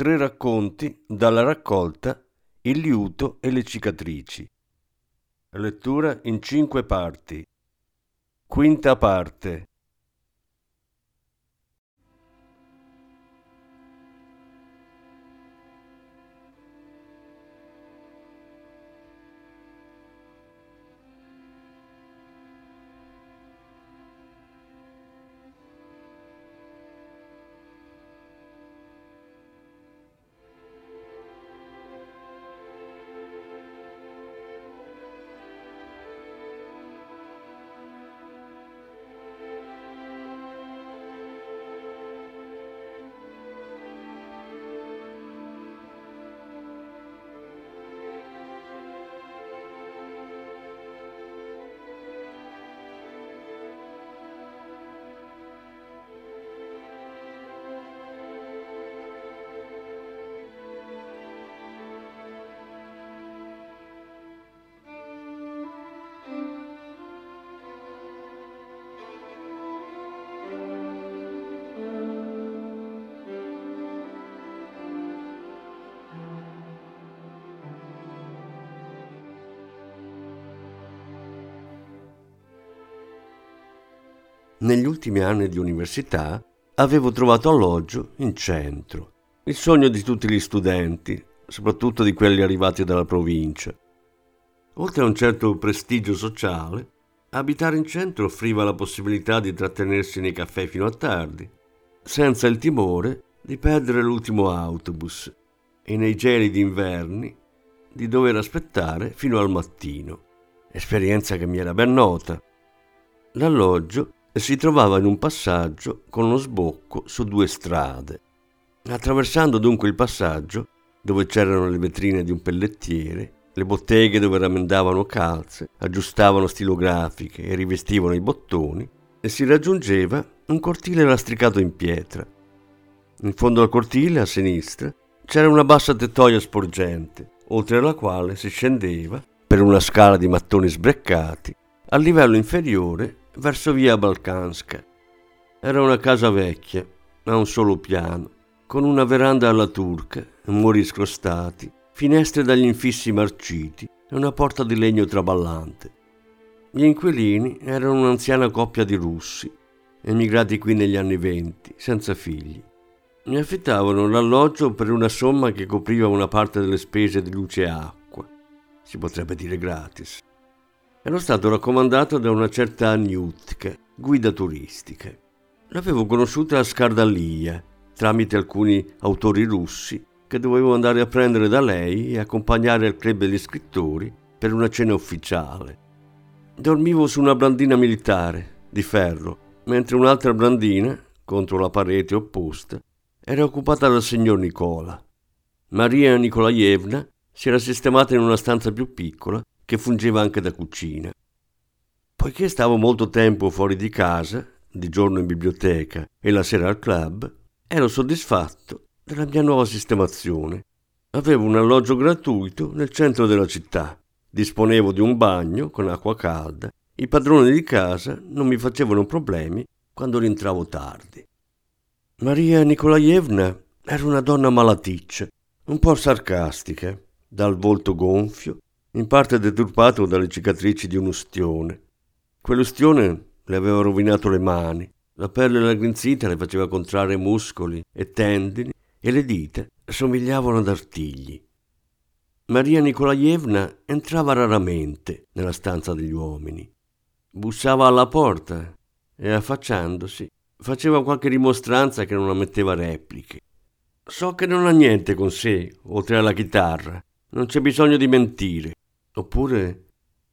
Tre racconti dalla raccolta Il liuto e le cicatrici. Lettura in cinque parti. Quinta parte. Negli ultimi anni di università avevo trovato alloggio in centro, il sogno di tutti gli studenti, soprattutto di quelli arrivati dalla provincia. Oltre a un certo prestigio sociale, abitare in centro offriva la possibilità di trattenersi nei caffè fino a tardi, senza il timore di perdere l'ultimo autobus e nei gelidi inverni di dover aspettare fino al mattino, esperienza che mi era ben nota. L'alloggio si trovava in un passaggio con uno sbocco su due strade. Attraversando dunque il passaggio, dove c'erano le vetrine di un pellettiere, le botteghe dove rammendavano calze, aggiustavano stilografiche e rivestivano i bottoni, e si raggiungeva un cortile lastricato in pietra. In fondo al cortile, a sinistra, c'era una bassa tettoia sporgente, oltre alla quale si scendeva, per una scala di mattoni sbreccati, al livello inferiore verso via Balkanska. Era una casa vecchia, a un solo piano, con una veranda alla turca, muri scrostati, finestre dagli infissi marciti e una porta di legno traballante. Gli inquilini erano un'anziana coppia di russi, emigrati qui negli anni venti, senza figli. Mi affittavano l'alloggio per una somma che copriva una parte delle spese di luce e acqua, si potrebbe dire gratis. Ero stato raccomandato da una certa Aniutka, guida turistica. L'avevo conosciuta a Scardalia, tramite alcuni autori russi che dovevo andare a prendere da lei e accompagnare al club degli scrittori per una cena ufficiale. Dormivo su una brandina militare, di ferro, mentre un'altra brandina, contro la parete opposta, era occupata dal signor Nicola. Maria Nikolaevna si era sistemata in una stanza più piccola che fungeva anche da cucina. Poiché stavo molto tempo fuori di casa, di giorno in biblioteca e la sera al club, ero soddisfatto della mia nuova sistemazione. Avevo un alloggio gratuito nel centro della città, disponevo di un bagno con acqua calda, i padroni di casa non mi facevano problemi quando rientravo tardi. Maria Nikolaevna era una donna malaticcia, un po' sarcastica, dal volto gonfio in parte deturpato dalle cicatrici di un ustione. Quell'ustione le aveva rovinato le mani, la pelle raggrinzita le faceva contrarre muscoli e tendini e le dita somigliavano ad artigli. Maria Nikolaevna entrava raramente nella stanza degli uomini. Bussava alla porta e, affacciandosi, faceva qualche rimostranza che non ammetteva repliche. So che non ha niente con sé, oltre alla chitarra. Non c'è bisogno di mentire. Oppure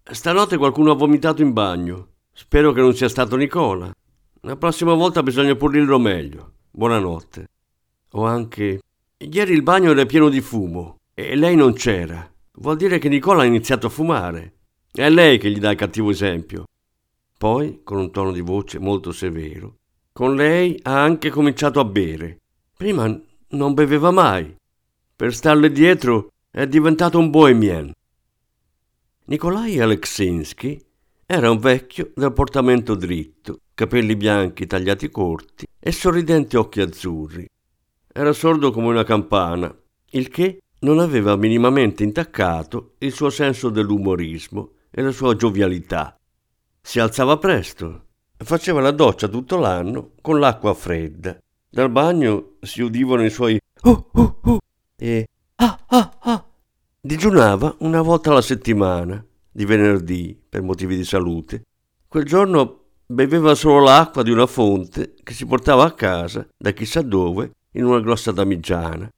stanotte qualcuno ha vomitato in bagno. Spero che non sia stato Nicola. La prossima volta bisogna pulirlo meglio. Buonanotte. O anche Ieri il bagno era pieno di fumo e lei non c'era. Vuol dire che Nicola ha iniziato a fumare. È lei che gli dà il cattivo esempio. Poi, con un tono di voce molto severo, con lei ha anche cominciato a bere. Prima non beveva mai. Per starle dietro è diventato un bohemien. Nikolai Aleksinsky era un vecchio dal portamento dritto, capelli bianchi tagliati corti e sorridenti occhi azzurri. Era sordo come una campana, il che non aveva minimamente intaccato il suo senso dell'umorismo e la sua giovialità. Si alzava presto faceva la doccia tutto l'anno con l'acqua fredda. Dal bagno si udivano i suoi uh uh uh e ah ah ah. Digiunava una volta alla settimana, di venerdì, per motivi di salute. Quel giorno beveva solo l'acqua di una fonte che si portava a casa da chissà dove in una grossa damigiana.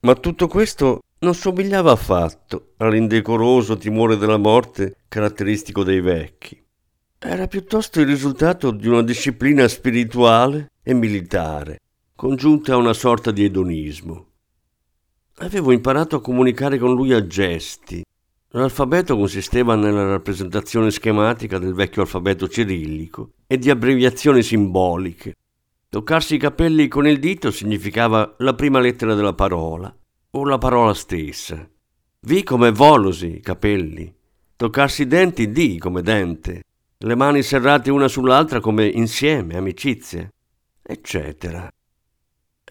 Ma tutto questo non somigliava affatto all'indecoroso timore della morte caratteristico dei vecchi. Era piuttosto il risultato di una disciplina spirituale e militare, congiunta a una sorta di edonismo. Avevo imparato a comunicare con lui a gesti. L'alfabeto consisteva nella rappresentazione schematica del vecchio alfabeto cirillico e di abbreviazioni simboliche, Toccarsi i capelli con il dito significava la prima lettera della parola, o la parola stessa. V come volosi, capelli. Toccarsi i denti, D come dente. Le mani serrate una sull'altra come insieme, amicizia, eccetera.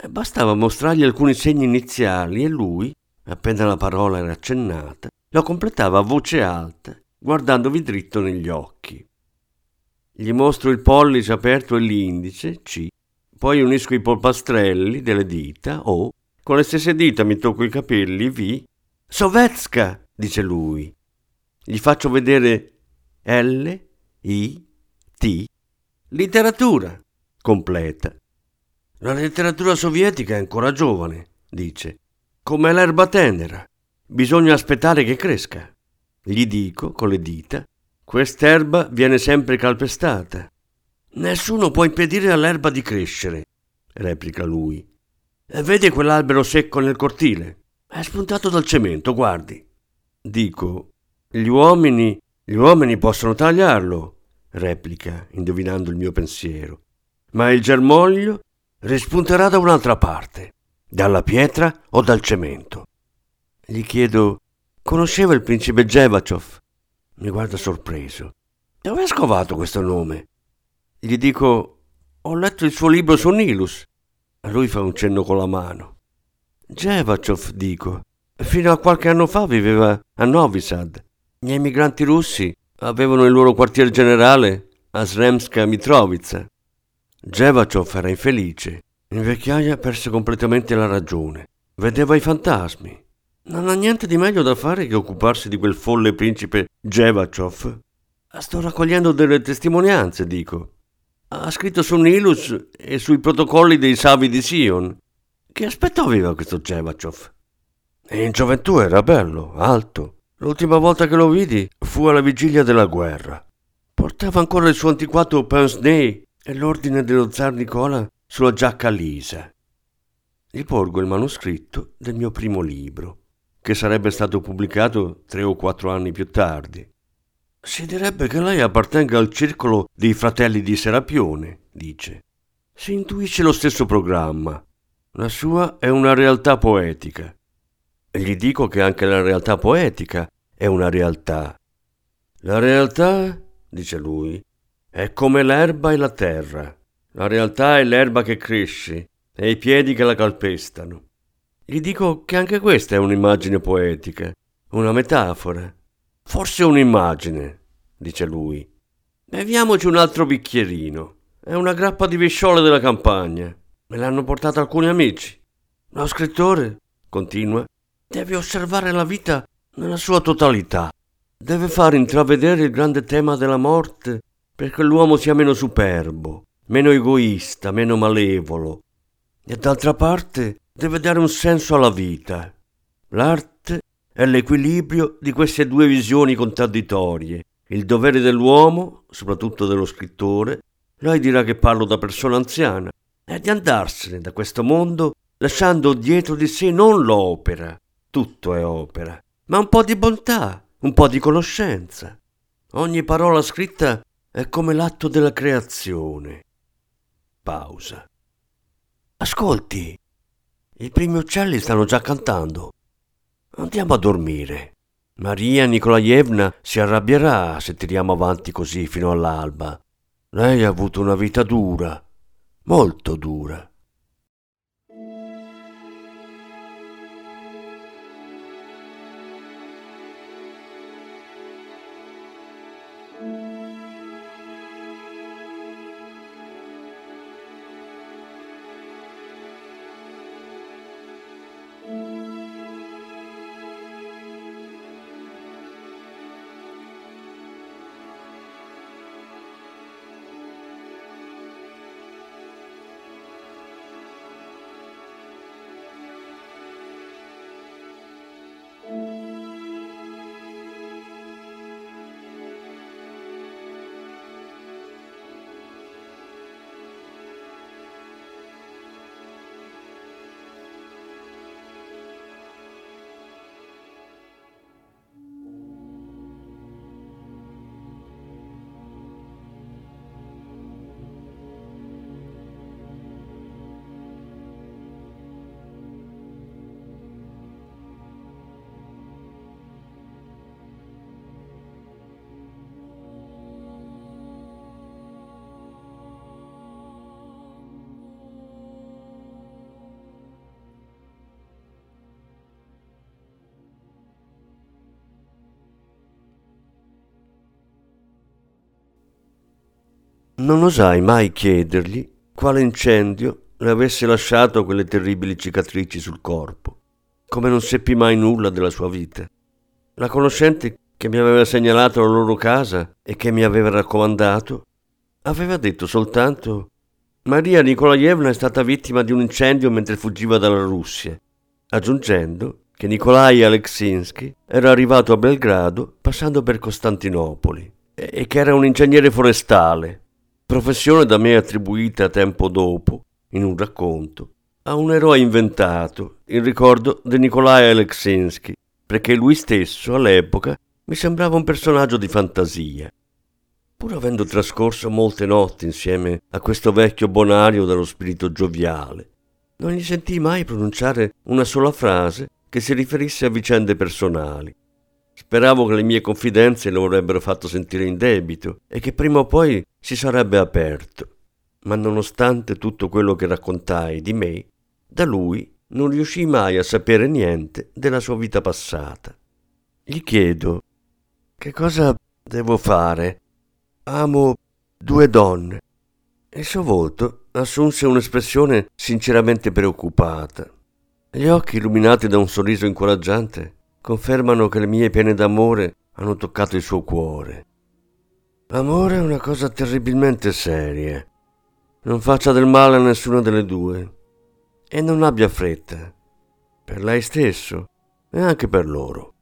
Bastava mostrargli alcuni segni iniziali e lui, appena la parola era accennata, lo completava a voce alta, guardandovi dritto negli occhi. Gli mostro il pollice aperto e l'indice, C, poi unisco i polpastrelli delle dita o, con le stesse dita mi tocco i capelli, vi. Sovetska, dice lui. Gli faccio vedere L, I, T, letteratura, completa. La letteratura sovietica è ancora giovane, dice, come l'erba tenera. Bisogna aspettare che cresca. Gli dico, con le dita, quest'erba viene sempre calpestata. Nessuno può impedire all'erba di crescere, replica lui. E vede quell'albero secco nel cortile? È spuntato dal cemento, guardi. Dico, gli uomini, gli uomini possono tagliarlo, replica, indovinando il mio pensiero. Ma il germoglio rispunterà da un'altra parte, dalla pietra o dal cemento. Gli chiedo, conosceva il principe Jevachov? Mi guarda sorpreso. Dove ha scovato questo nome? Gli dico, ho letto il suo libro su Nilus. Lui fa un cenno con la mano. Jevachov, dico. Fino a qualche anno fa viveva a Novi Sad. Gli emigranti russi avevano il loro quartier generale a Sremska Mitrovica. Jevachov era infelice. In vecchiaia perse completamente la ragione. Vedeva i fantasmi. Non ha niente di meglio da fare che occuparsi di quel folle principe Jevachov. Sto raccogliendo delle testimonianze, dico. Ha scritto su Nilus e sui protocolli dei Savi di Sion. Che aspetto aveva questo Cevachov? In gioventù era bello, alto. L'ultima volta che lo vidi fu alla vigilia della guerra. Portava ancora il suo antiquato pince-nez e l'ordine dello zar Nicola sulla giacca lisa. Gli porgo il manoscritto del mio primo libro, che sarebbe stato pubblicato tre o quattro anni più tardi. Si direbbe che lei appartenga al circolo dei fratelli di Serapione, dice. Si intuisce lo stesso programma. La sua è una realtà poetica. E gli dico che anche la realtà poetica è una realtà. La realtà, dice lui, è come l'erba e la terra. La realtà è l'erba che cresce e i piedi che la calpestano. Gli dico che anche questa è un'immagine poetica, una metafora. Forse un'immagine, dice lui. Beviamoci un altro bicchierino. È una grappa di visciole della campagna. Me l'hanno portata alcuni amici. Lo scrittore, continua, deve osservare la vita nella sua totalità. Deve far intravedere il grande tema della morte perché l'uomo sia meno superbo, meno egoista, meno malevolo. E d'altra parte deve dare un senso alla vita. L'arte è l'equilibrio di queste due visioni contraddittorie. Il dovere dell'uomo, soprattutto dello scrittore, lei dirà che parlo da persona anziana, è di andarsene da questo mondo lasciando dietro di sé non l'opera, tutto è opera, ma un po' di bontà, un po' di conoscenza. Ogni parola scritta è come l'atto della creazione. Pausa. Ascolti, i primi uccelli stanno già cantando. Andiamo a dormire. Maria Nikolaevna si arrabbierà se tiriamo avanti così fino all'alba. Lei ha avuto una vita dura, molto dura. Non osai mai chiedergli quale incendio le avesse lasciato quelle terribili cicatrici sul corpo, come non seppi mai nulla della sua vita. La conoscente che mi aveva segnalato la loro casa e che mi aveva raccomandato, aveva detto soltanto Maria Nikolaevna è stata vittima di un incendio mentre fuggiva dalla Russia, aggiungendo che Nikolai Aleksinsky era arrivato a Belgrado passando per Costantinopoli e che era un ingegnere forestale professione da me attribuita tempo dopo, in un racconto, a un eroe inventato in ricordo di Nikolai Aleksinsky, perché lui stesso all'epoca mi sembrava un personaggio di fantasia. Pur avendo trascorso molte notti insieme a questo vecchio bonario dallo spirito gioviale, non gli sentii mai pronunciare una sola frase che si riferisse a vicende personali. Speravo che le mie confidenze lo avrebbero fatto sentire in debito e che prima o poi si sarebbe aperto. Ma nonostante tutto quello che raccontai di me, da lui non riuscii mai a sapere niente della sua vita passata. Gli chiedo che cosa devo fare. Amo due donne. Il suo volto assunse un'espressione sinceramente preoccupata. Gli occhi illuminati da un sorriso incoraggiante confermano che le mie pene d'amore hanno toccato il suo cuore. L'amore è una cosa terribilmente seria. Non faccia del male a nessuna delle due e non abbia fretta, per lei stesso e anche per loro.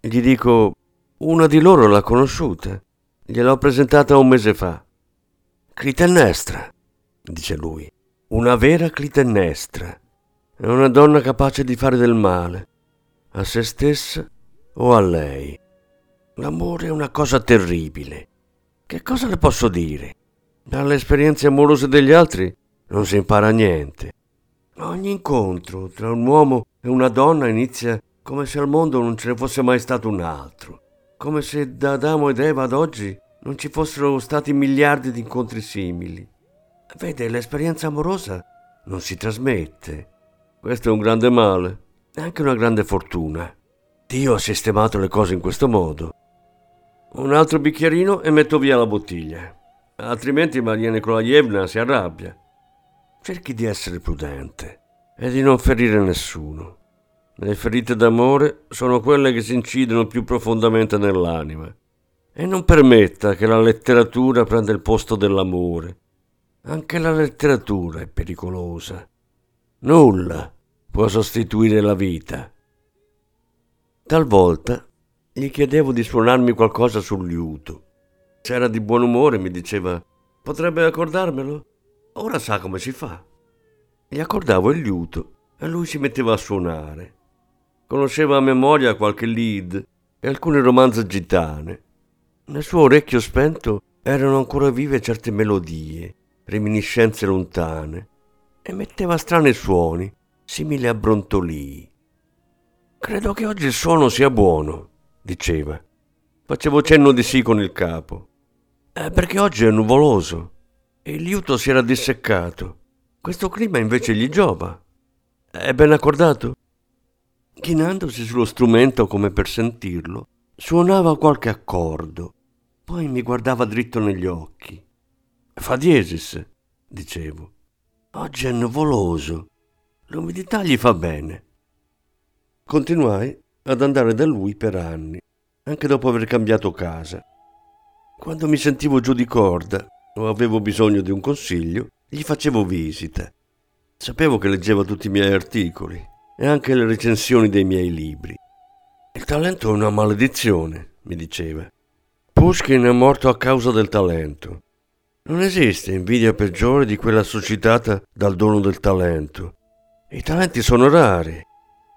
Gli dico, una di loro l'ha conosciuta, gliel'ho presentata un mese fa. Clitennestra, dice lui, una vera clitennestra. È una donna capace di fare del male, a se stessa o a lei. L'amore è una cosa terribile. Che cosa le posso dire? Dalle esperienze amorose degli altri non si impara niente. Ogni incontro tra un uomo e una donna inizia come se al mondo non ce ne fosse mai stato un altro, come se da Adamo ed Eva ad oggi non ci fossero stati miliardi di incontri simili. Vede, l'esperienza amorosa non si trasmette. Questo è un grande male. È anche una grande fortuna. Dio ha sistemato le cose in questo modo. Un altro bicchierino e metto via la bottiglia. Altrimenti Maria Nikolaevna si arrabbia. Cerchi di essere prudente e di non ferire nessuno. Le ferite d'amore sono quelle che si incidono più profondamente nell'anima. E non permetta che la letteratura prenda il posto dell'amore. Anche la letteratura è pericolosa. Nulla può sostituire la vita. Talvolta gli chiedevo di suonarmi qualcosa sul liuto. Se era di buon umore mi diceva potrebbe accordarmelo? Ora sa come si fa. Gli accordavo il liuto e lui si metteva a suonare. Conosceva a memoria qualche lead e alcune romanze gitane. Nel suo orecchio spento erano ancora vive certe melodie, reminiscenze lontane, e metteva strani suoni, simili a brontolii. Credo che oggi il suono sia buono, diceva. Facevo cenno di sì con il capo. Eh, perché oggi è nuvoloso e il liuto si era disseccato. Questo clima invece gli giova. È ben accordato? Chinandosi sullo strumento come per sentirlo, suonava qualche accordo, poi mi guardava dritto negli occhi. Fa diesis, dicevo. Oggi è nuvoloso. L'umidità gli fa bene. Continuai ad andare da lui per anni, anche dopo aver cambiato casa. Quando mi sentivo giù di corda o avevo bisogno di un consiglio, gli facevo visita. Sapevo che leggeva tutti i miei articoli e anche le recensioni dei miei libri. Il talento è una maledizione, mi diceva. Pushkin è morto a causa del talento. Non esiste invidia peggiore di quella suscitata dal dono del talento. I talenti sono rari,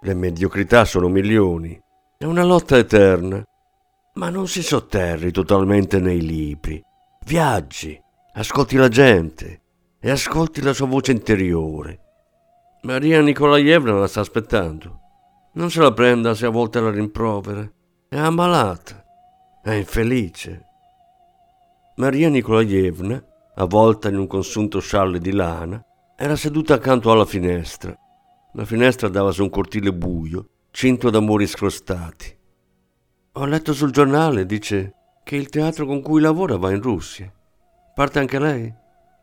le mediocrità sono milioni. È una lotta eterna ma non si sotterri totalmente nei libri. Viaggi, ascolti la gente e ascolti la sua voce interiore. Maria Nikolaevna la sta aspettando. Non se la prenda se a volte la rimprovera. È ammalata, è infelice. Maria Nikolaevna, avvolta in un consunto scialle di lana, era seduta accanto alla finestra. La finestra dava su un cortile buio, cinto da muri scrostati. Ho letto sul giornale, dice, che il teatro con cui lavora va in Russia. Parte anche lei?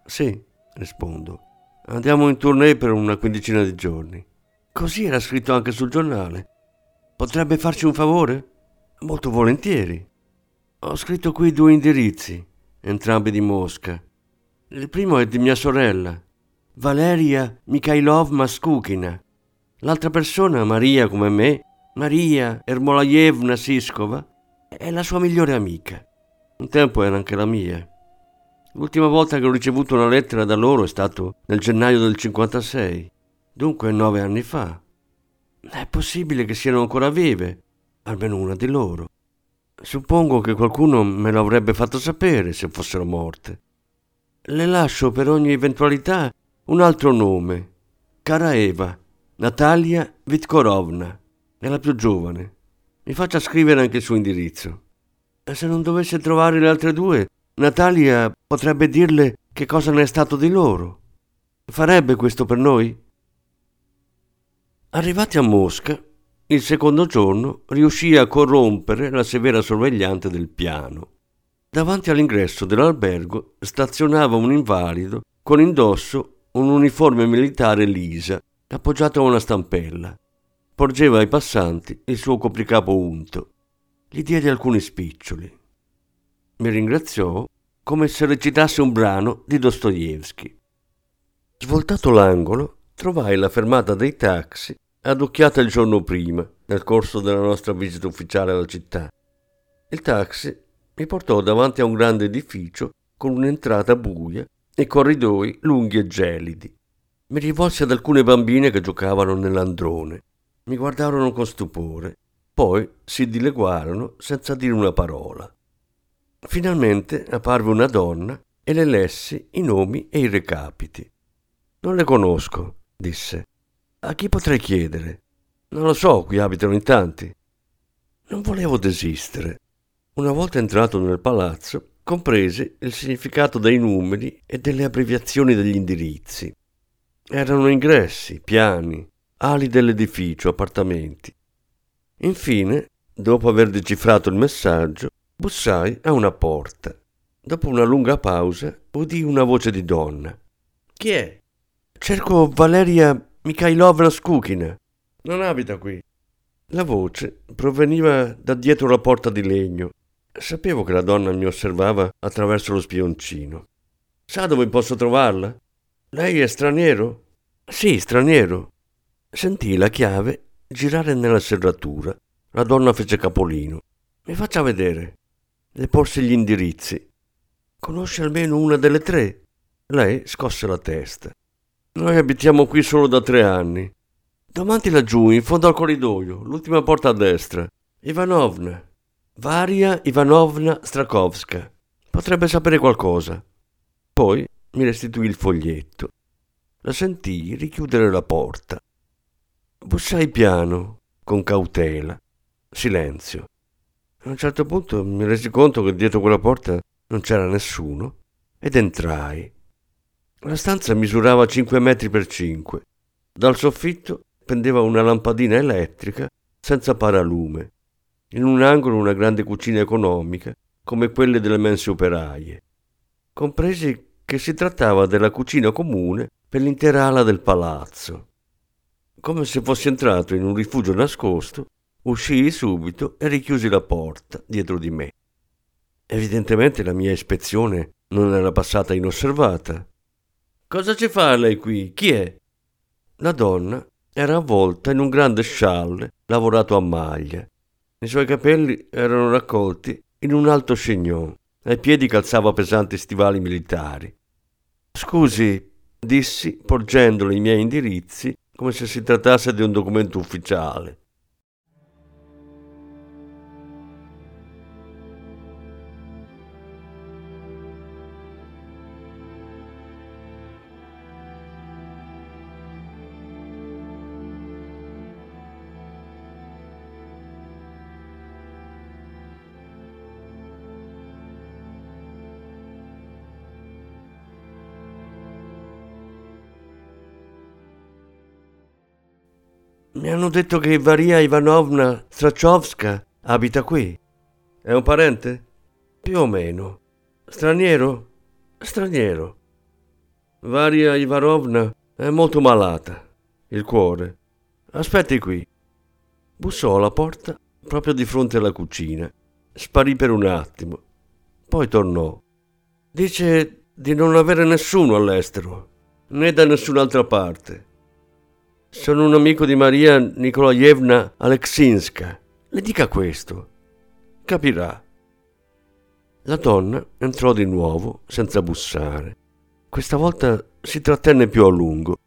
Sì, rispondo. Andiamo in tournée per una quindicina di giorni. Così era scritto anche sul giornale. Potrebbe farci un favore? Molto volentieri. Ho scritto qui due indirizzi, entrambi di Mosca. Il primo è di mia sorella, Valeria Mikhailovna Skukina. L'altra persona, Maria come me, Maria Ermolaevna Siskova è la sua migliore amica. Un tempo era anche la mia. L'ultima volta che ho ricevuto una lettera da loro è stato nel gennaio del 56, dunque nove anni fa. È possibile che siano ancora vive, almeno una di loro. Suppongo che qualcuno me lo avrebbe fatto sapere se fossero morte. Le lascio per ogni eventualità un altro nome. Cara Eva, Natalia Vitkorovna. È la più giovane. Mi faccia scrivere anche il suo indirizzo. E se non dovesse trovare le altre due, Natalia potrebbe dirle che cosa ne è stato di loro. Farebbe questo per noi? Arrivati a Mosca, il secondo giorno riuscì a corrompere la severa sorvegliante del piano. Davanti all'ingresso dell'albergo stazionava un invalido con indosso un uniforme militare lisa appoggiato a una stampella porgeva ai passanti il suo copricapo unto. Gli diede alcuni spiccioli. Mi ringraziò come se recitasse un brano di Dostoevsky. Svoltato l'angolo, trovai la fermata dei taxi adocchiata il giorno prima, nel corso della nostra visita ufficiale alla città. Il taxi mi portò davanti a un grande edificio con un'entrata buia e corridoi lunghi e gelidi. Mi rivolsi ad alcune bambine che giocavano nell'androne. Mi guardarono con stupore, poi si dileguarono senza dire una parola. Finalmente apparve una donna e le lessi i nomi e i recapiti. Non le conosco, disse. A chi potrei chiedere? Non lo so, qui abitano in tanti. Non volevo desistere. Una volta entrato nel palazzo, compresi il significato dei numeri e delle abbreviazioni degli indirizzi. Erano ingressi, piani, ali dell'edificio, appartamenti. Infine, dopo aver decifrato il messaggio, bussai a una porta. Dopo una lunga pausa, udì una voce di donna. Chi è? Cerco Valeria Mikhailovna Skukina. Non abita qui. La voce proveniva da dietro la porta di legno. Sapevo che la donna mi osservava attraverso lo spioncino. Sa dove posso trovarla? Lei è straniero? Sì, straniero. Sentii la chiave girare nella serratura. La donna fece capolino. Mi faccia vedere. Le porsi gli indirizzi. Conosce almeno una delle tre? Lei scosse la testa. Noi abitiamo qui solo da tre anni. Davanti laggiù, in fondo al corridoio, l'ultima porta a destra. Ivanovna. Varia Ivanovna Strakowska. Potrebbe sapere qualcosa. Poi mi restituì il foglietto. La sentii richiudere la porta. Bussai piano, con cautela. Silenzio. A un certo punto mi resi conto che dietro quella porta non c'era nessuno ed entrai. La stanza misurava 5 metri per 5. Dal soffitto pendeva una lampadina elettrica senza paralume. In un angolo una grande cucina economica, come quelle delle mense operaie. Compresi che si trattava della cucina comune per l'intera ala del palazzo. Come se fossi entrato in un rifugio nascosto, uscii subito e richiusi la porta dietro di me. Evidentemente la mia ispezione non era passata inosservata. Cosa ci fa lei qui? Chi è? La donna era avvolta in un grande scialle lavorato a maglia. I suoi capelli erano raccolti in un alto chignon. Ai piedi calzava pesanti stivali militari. Scusi, dissi, porgendole i miei indirizzi come se si trattasse di un documento ufficiale. Mi hanno detto che Varia Ivanovna Strachovska abita qui. È un parente? Più o meno. Straniero? Straniero. Varia Ivanovna è molto malata. Il cuore. Aspetti qui. Bussò alla porta proprio di fronte alla cucina. Sparì per un attimo. Poi tornò. Dice di non avere nessuno all'estero, né da nessun'altra parte. Sono un amico di Maria Nikolaevna Aleksinska. Le dica questo. Capirà. La donna entrò di nuovo senza bussare. Questa volta si trattenne più a lungo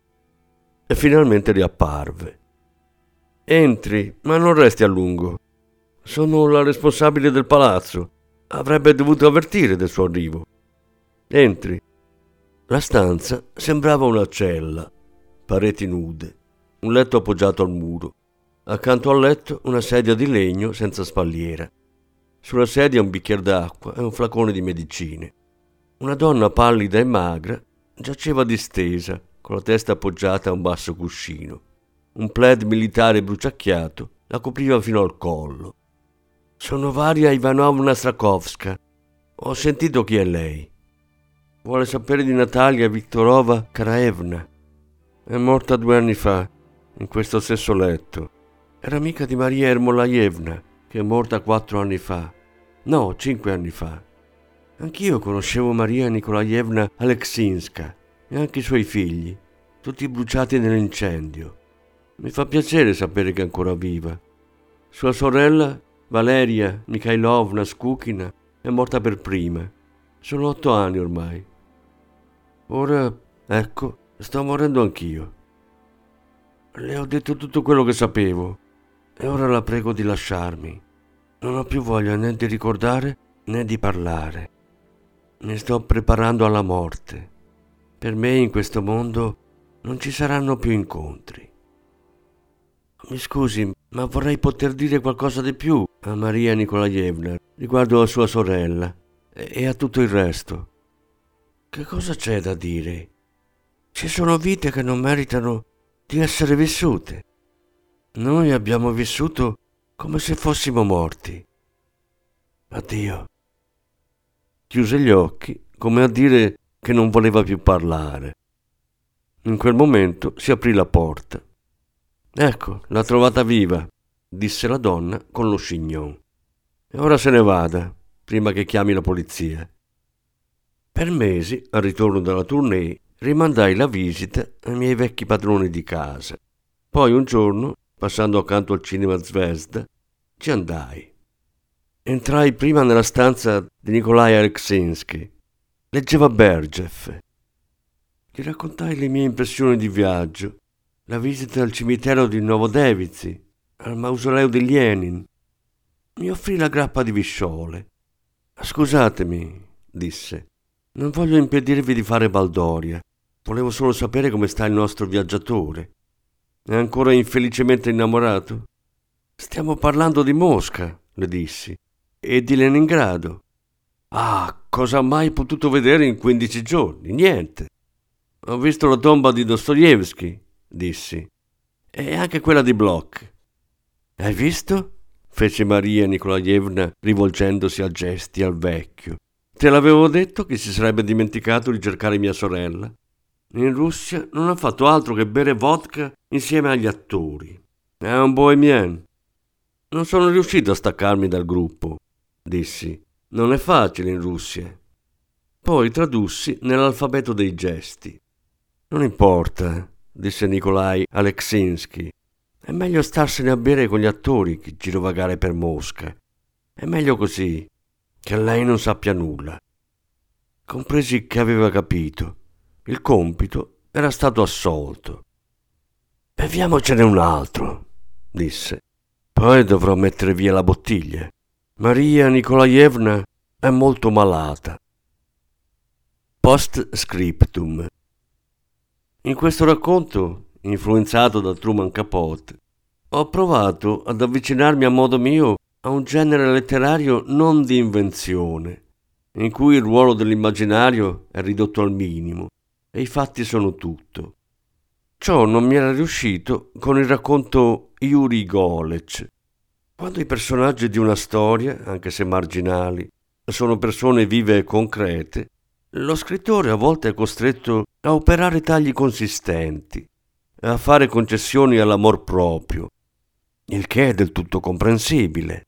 e finalmente riapparve. Entri, ma non resti a lungo. Sono la responsabile del palazzo. Avrebbe dovuto avvertire del suo arrivo. Entri. La stanza sembrava una cella, pareti nude un letto appoggiato al muro. Accanto al letto una sedia di legno senza spalliera. Sulla sedia un bicchiere d'acqua e un flacone di medicine. Una donna pallida e magra giaceva distesa, con la testa appoggiata a un basso cuscino. Un plaid militare bruciacchiato la copriva fino al collo. Sono Varia Ivanovna Strakowska. Ho sentito chi è lei. Vuole sapere di Natalia Viktorova Karaevna. È morta due anni fa in questo stesso letto. Era amica di Maria Ermolaevna, che è morta quattro anni fa. No, cinque anni fa. Anch'io conoscevo Maria Nikolaevna Aleksinska e anche i suoi figli, tutti bruciati nell'incendio. Mi fa piacere sapere che è ancora viva. Sua sorella, Valeria Mikhailovna Skukina, è morta per prima. Sono otto anni ormai. Ora, ecco, sto morendo anch'io. Le ho detto tutto quello che sapevo e ora la prego di lasciarmi. Non ho più voglia né di ricordare né di parlare. Mi sto preparando alla morte. Per me in questo mondo non ci saranno più incontri. Mi scusi, ma vorrei poter dire qualcosa di più a Maria Nikolaevna riguardo a sua sorella e a tutto il resto. Che cosa c'è da dire? Ci sono vite che non meritano di essere vissute. Noi abbiamo vissuto come se fossimo morti. Addio. Chiuse gli occhi come a dire che non voleva più parlare. In quel momento si aprì la porta. Ecco, l'ha trovata viva, disse la donna con lo scignon. E ora se ne vada, prima che chiami la polizia. Per mesi, al ritorno dalla tournée, rimandai la visita ai miei vecchi padroni di casa. Poi un giorno, passando accanto al cinema Zvezda, ci andai. Entrai prima nella stanza di Nikolai Alexinski. Leggeva Bergev. Gli raccontai le mie impressioni di viaggio la visita al cimitero di Novodevitsy, al mausoleo di Lenin. Mi offrì la grappa di visciole. Scusatemi, disse, non voglio impedirvi di fare baldoria. Volevo solo sapere come sta il nostro viaggiatore. È ancora infelicemente innamorato? Stiamo parlando di Mosca, le dissi, e di Leningrado. Ah, cosa ha mai potuto vedere in quindici giorni? Niente. Ho visto la tomba di Dostoevsky, dissi, e anche quella di Bloch. Hai visto? fece Maria Nikolaevna rivolgendosi a gesti al vecchio. Te l'avevo detto che si sarebbe dimenticato di cercare mia sorella. In Russia non ha fatto altro che bere vodka insieme agli attori. È un bohemien. Non sono riuscito a staccarmi dal gruppo, dissi. Non è facile in Russia. Poi tradussi nell'alfabeto dei gesti. Non importa, disse Nikolai Aleksinsky. È meglio starsene a bere con gli attori che girovagare per Mosca. È meglio così, che lei non sappia nulla. Compresi che aveva capito. Il compito era stato assolto. Beviamocene un altro, disse. Poi dovrò mettere via la bottiglia. Maria Nikolaevna è molto malata. Post scriptum. In questo racconto, influenzato da Truman Capote, ho provato ad avvicinarmi a modo mio a un genere letterario non di invenzione, in cui il ruolo dell'immaginario è ridotto al minimo e i fatti sono tutto. Ciò non mi era riuscito con il racconto Yuri Golec, quando i personaggi di una storia, anche se marginali, sono persone vive e concrete, lo scrittore a volte è costretto a operare tagli consistenti, a fare concessioni all'amor proprio, il che è del tutto comprensibile.